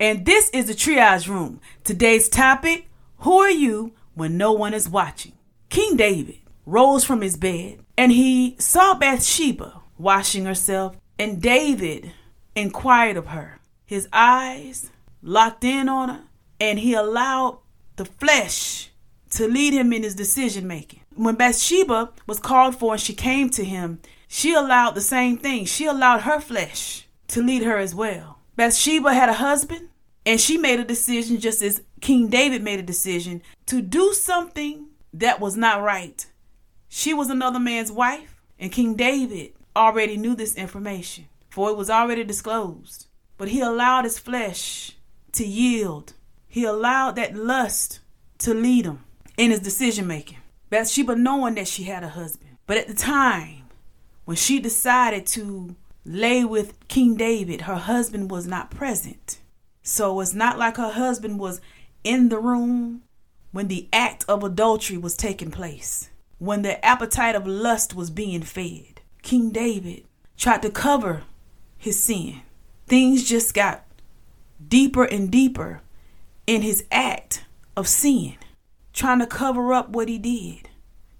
and this is the Triage Room. Today's topic Who are you when no one is watching? King David rose from his bed and he saw Bathsheba washing herself, and David inquired of her. His eyes locked in on her, and he allowed the flesh to lead him in his decision making. When Bathsheba was called for and she came to him, she allowed the same thing. She allowed her flesh to lead her as well. Bathsheba had a husband, and she made a decision just as King David made a decision to do something that was not right. She was another man's wife, and King David already knew this information, for it was already disclosed. But he allowed his flesh to yield. He allowed that lust to lead him in his decision making. Bathsheba knowing that she had a husband. But at the time, when she decided to lay with King David, her husband was not present. So it's not like her husband was in the room when the act of adultery was taking place, when the appetite of lust was being fed. King David tried to cover his sin. Things just got deeper and deeper in his act of sin, trying to cover up what he did,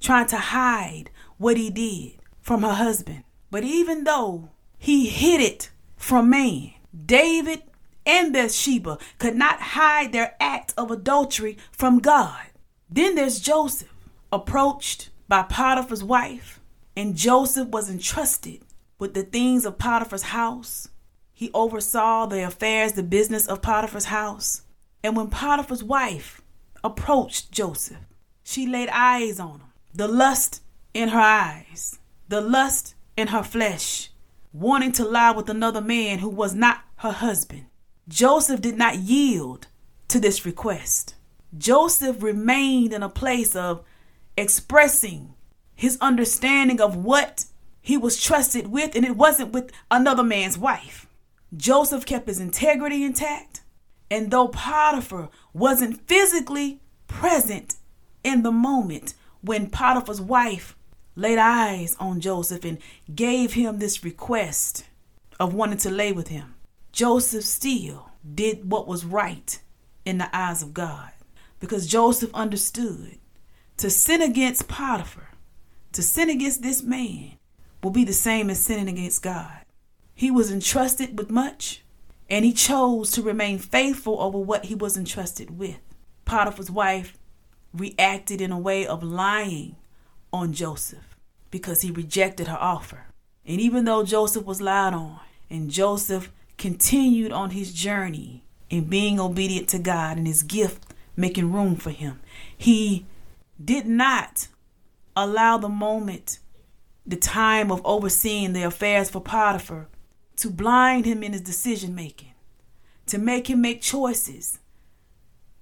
trying to hide what he did from her husband. But even though he hid it from man, David and Bathsheba could not hide their act of adultery from God. Then there's Joseph, approached by Potiphar's wife, and Joseph was entrusted with the things of Potiphar's house. He oversaw the affairs, the business of Potiphar's house. And when Potiphar's wife approached Joseph, she laid eyes on him. The lust in her eyes, the lust in her flesh, wanting to lie with another man who was not her husband. Joseph did not yield to this request. Joseph remained in a place of expressing his understanding of what he was trusted with, and it wasn't with another man's wife. Joseph kept his integrity intact, and though Potiphar wasn't physically present in the moment when Potiphar's wife laid eyes on Joseph and gave him this request of wanting to lay with him, Joseph still did what was right in the eyes of God because Joseph understood to sin against Potiphar, to sin against this man, will be the same as sinning against God. He was entrusted with much, and he chose to remain faithful over what he was entrusted with. Potiphar's wife reacted in a way of lying on Joseph because he rejected her offer. And even though Joseph was lied on, and Joseph continued on his journey in being obedient to God and his gift making room for him. He did not allow the moment, the time of overseeing the affairs for Potiphar, to blind him in his decision making, to make him make choices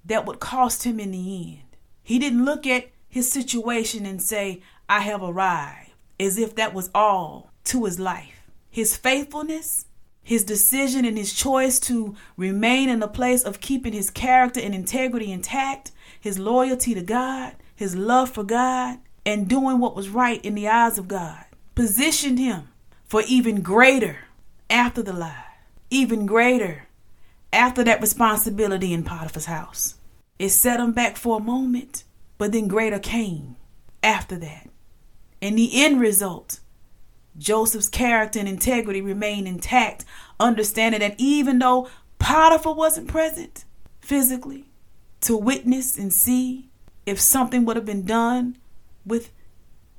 that would cost him in the end. He didn't look at his situation and say, I have arrived, as if that was all to his life. His faithfulness his decision and his choice to remain in the place of keeping his character and integrity intact, his loyalty to God, his love for God, and doing what was right in the eyes of God positioned him for even greater after the lie, even greater after that responsibility in Potiphar's house. It set him back for a moment, but then greater came after that. And the end result Joseph's character and integrity remained intact, understanding that even though Potiphar wasn't present physically to witness and see if something would have been done with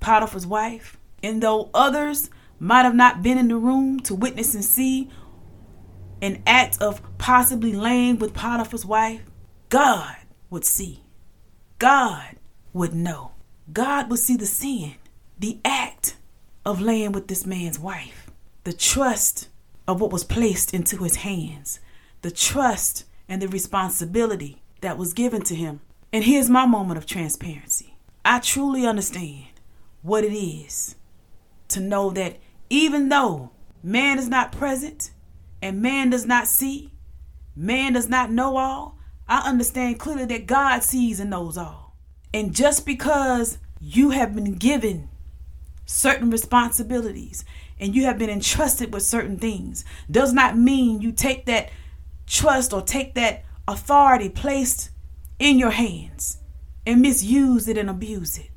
Potiphar's wife, and though others might have not been in the room to witness and see an act of possibly laying with Potiphar's wife, God would see. God would know. God would see the sin, the act of laying with this man's wife, the trust of what was placed into his hands, the trust and the responsibility that was given to him. And here's my moment of transparency. I truly understand what it is to know that even though man is not present and man does not see, man does not know all, I understand clearly that God sees and knows all. And just because you have been given certain responsibilities and you have been entrusted with certain things does not mean you take that trust or take that authority placed in your hands and misuse it and abuse it.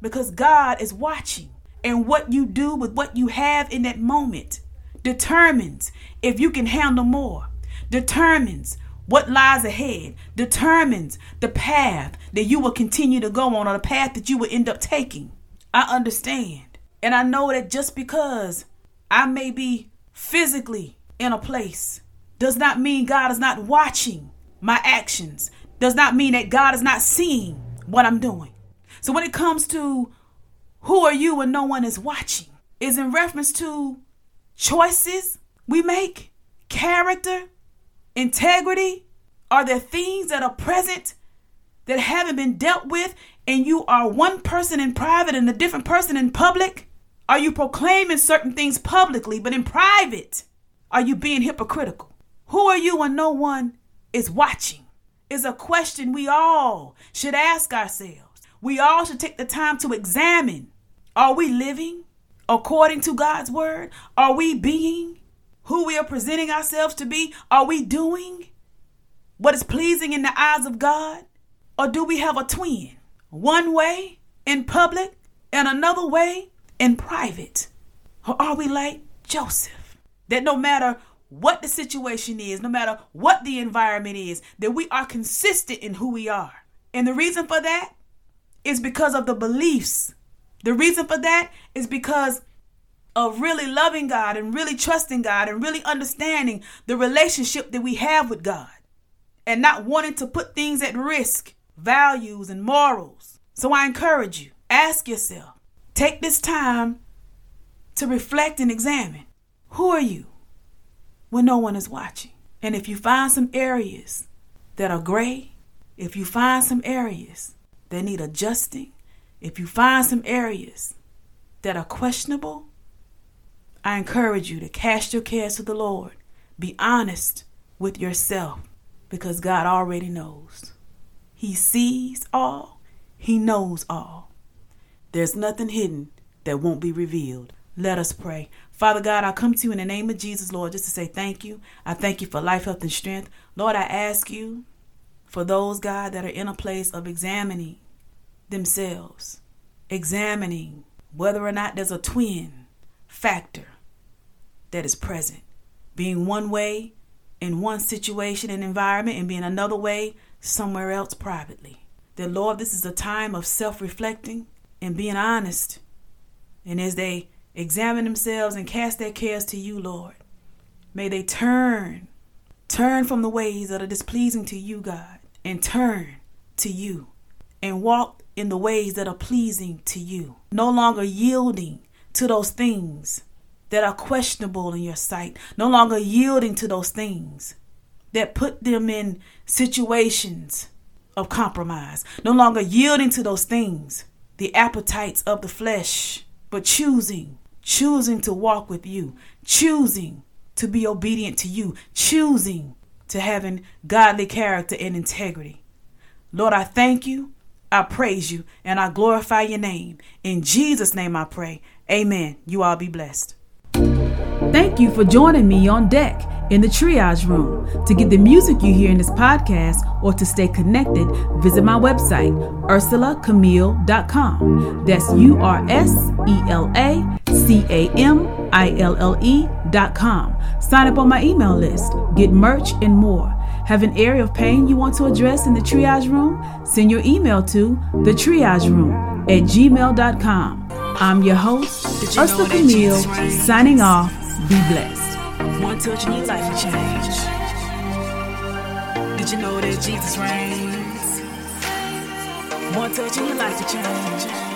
Because God is watching. And what you do with what you have in that moment determines if you can handle more, determines what lies ahead, determines the path that you will continue to go on or the path that you will end up taking. I understand. And I know that just because I may be physically in a place does not mean God is not watching my actions, does not mean that God is not seeing what I'm doing. So when it comes to who are you when no one is watching, is in reference to choices we make, character, integrity. Are there things that are present that haven't been dealt with, and you are one person in private and a different person in public? Are you proclaiming certain things publicly, but in private, are you being hypocritical? Who are you when no one is watching? Is a question we all should ask ourselves. We all should take the time to examine are we living according to God's word? Are we being who we are presenting ourselves to be? Are we doing what is pleasing in the eyes of God? Or do we have a twin? One way in public and another way in private? Or are we like Joseph? That no matter what the situation is, no matter what the environment is, that we are consistent in who we are. And the reason for that is because of the beliefs. The reason for that is because of really loving God and really trusting God and really understanding the relationship that we have with God and not wanting to put things at risk, values and morals. So I encourage you, ask yourself, take this time to reflect and examine who are you when no one is watching? And if you find some areas that are gray, if you find some areas that need adjusting, if you find some areas that are questionable, I encourage you to cast your cares to the Lord. Be honest with yourself because God already knows. He sees all, He knows all. There's nothing hidden that won't be revealed. Let us pray. Father God, I come to you in the name of Jesus, Lord, just to say thank you. I thank you for life, health, and strength. Lord, I ask you for those, God, that are in a place of examining themselves, examining whether or not there's a twin factor that is present, being one way in one situation and environment and being another way somewhere else privately. That, Lord, this is a time of self reflecting and being honest. And as they examine themselves and cast their cares to you, Lord, may they turn, turn from the ways that are displeasing to you, God, and turn to you and walk in the ways that are pleasing to you. No longer yielding to those things that are questionable in your sight. No longer yielding to those things that put them in situations of compromise. No longer yielding to those things, the appetites of the flesh, but choosing, choosing to walk with you, choosing to be obedient to you, choosing to having godly character and integrity. Lord, I thank you I praise you and I glorify your name. In Jesus' name I pray. Amen. You all be blessed. Thank you for joining me on deck in the triage room. To get the music you hear in this podcast or to stay connected, visit my website, urselacamille.com. That's U R S E L A C A M I L L E.com. Sign up on my email list, get merch, and more. Have an area of pain you want to address in the triage room? Send your email to the triage room at gmail.com. I'm your host, Ursela Camille, signing off. Be blessed. One touch and your life will change. Did you know that Jesus reigns? One touch and your life will change.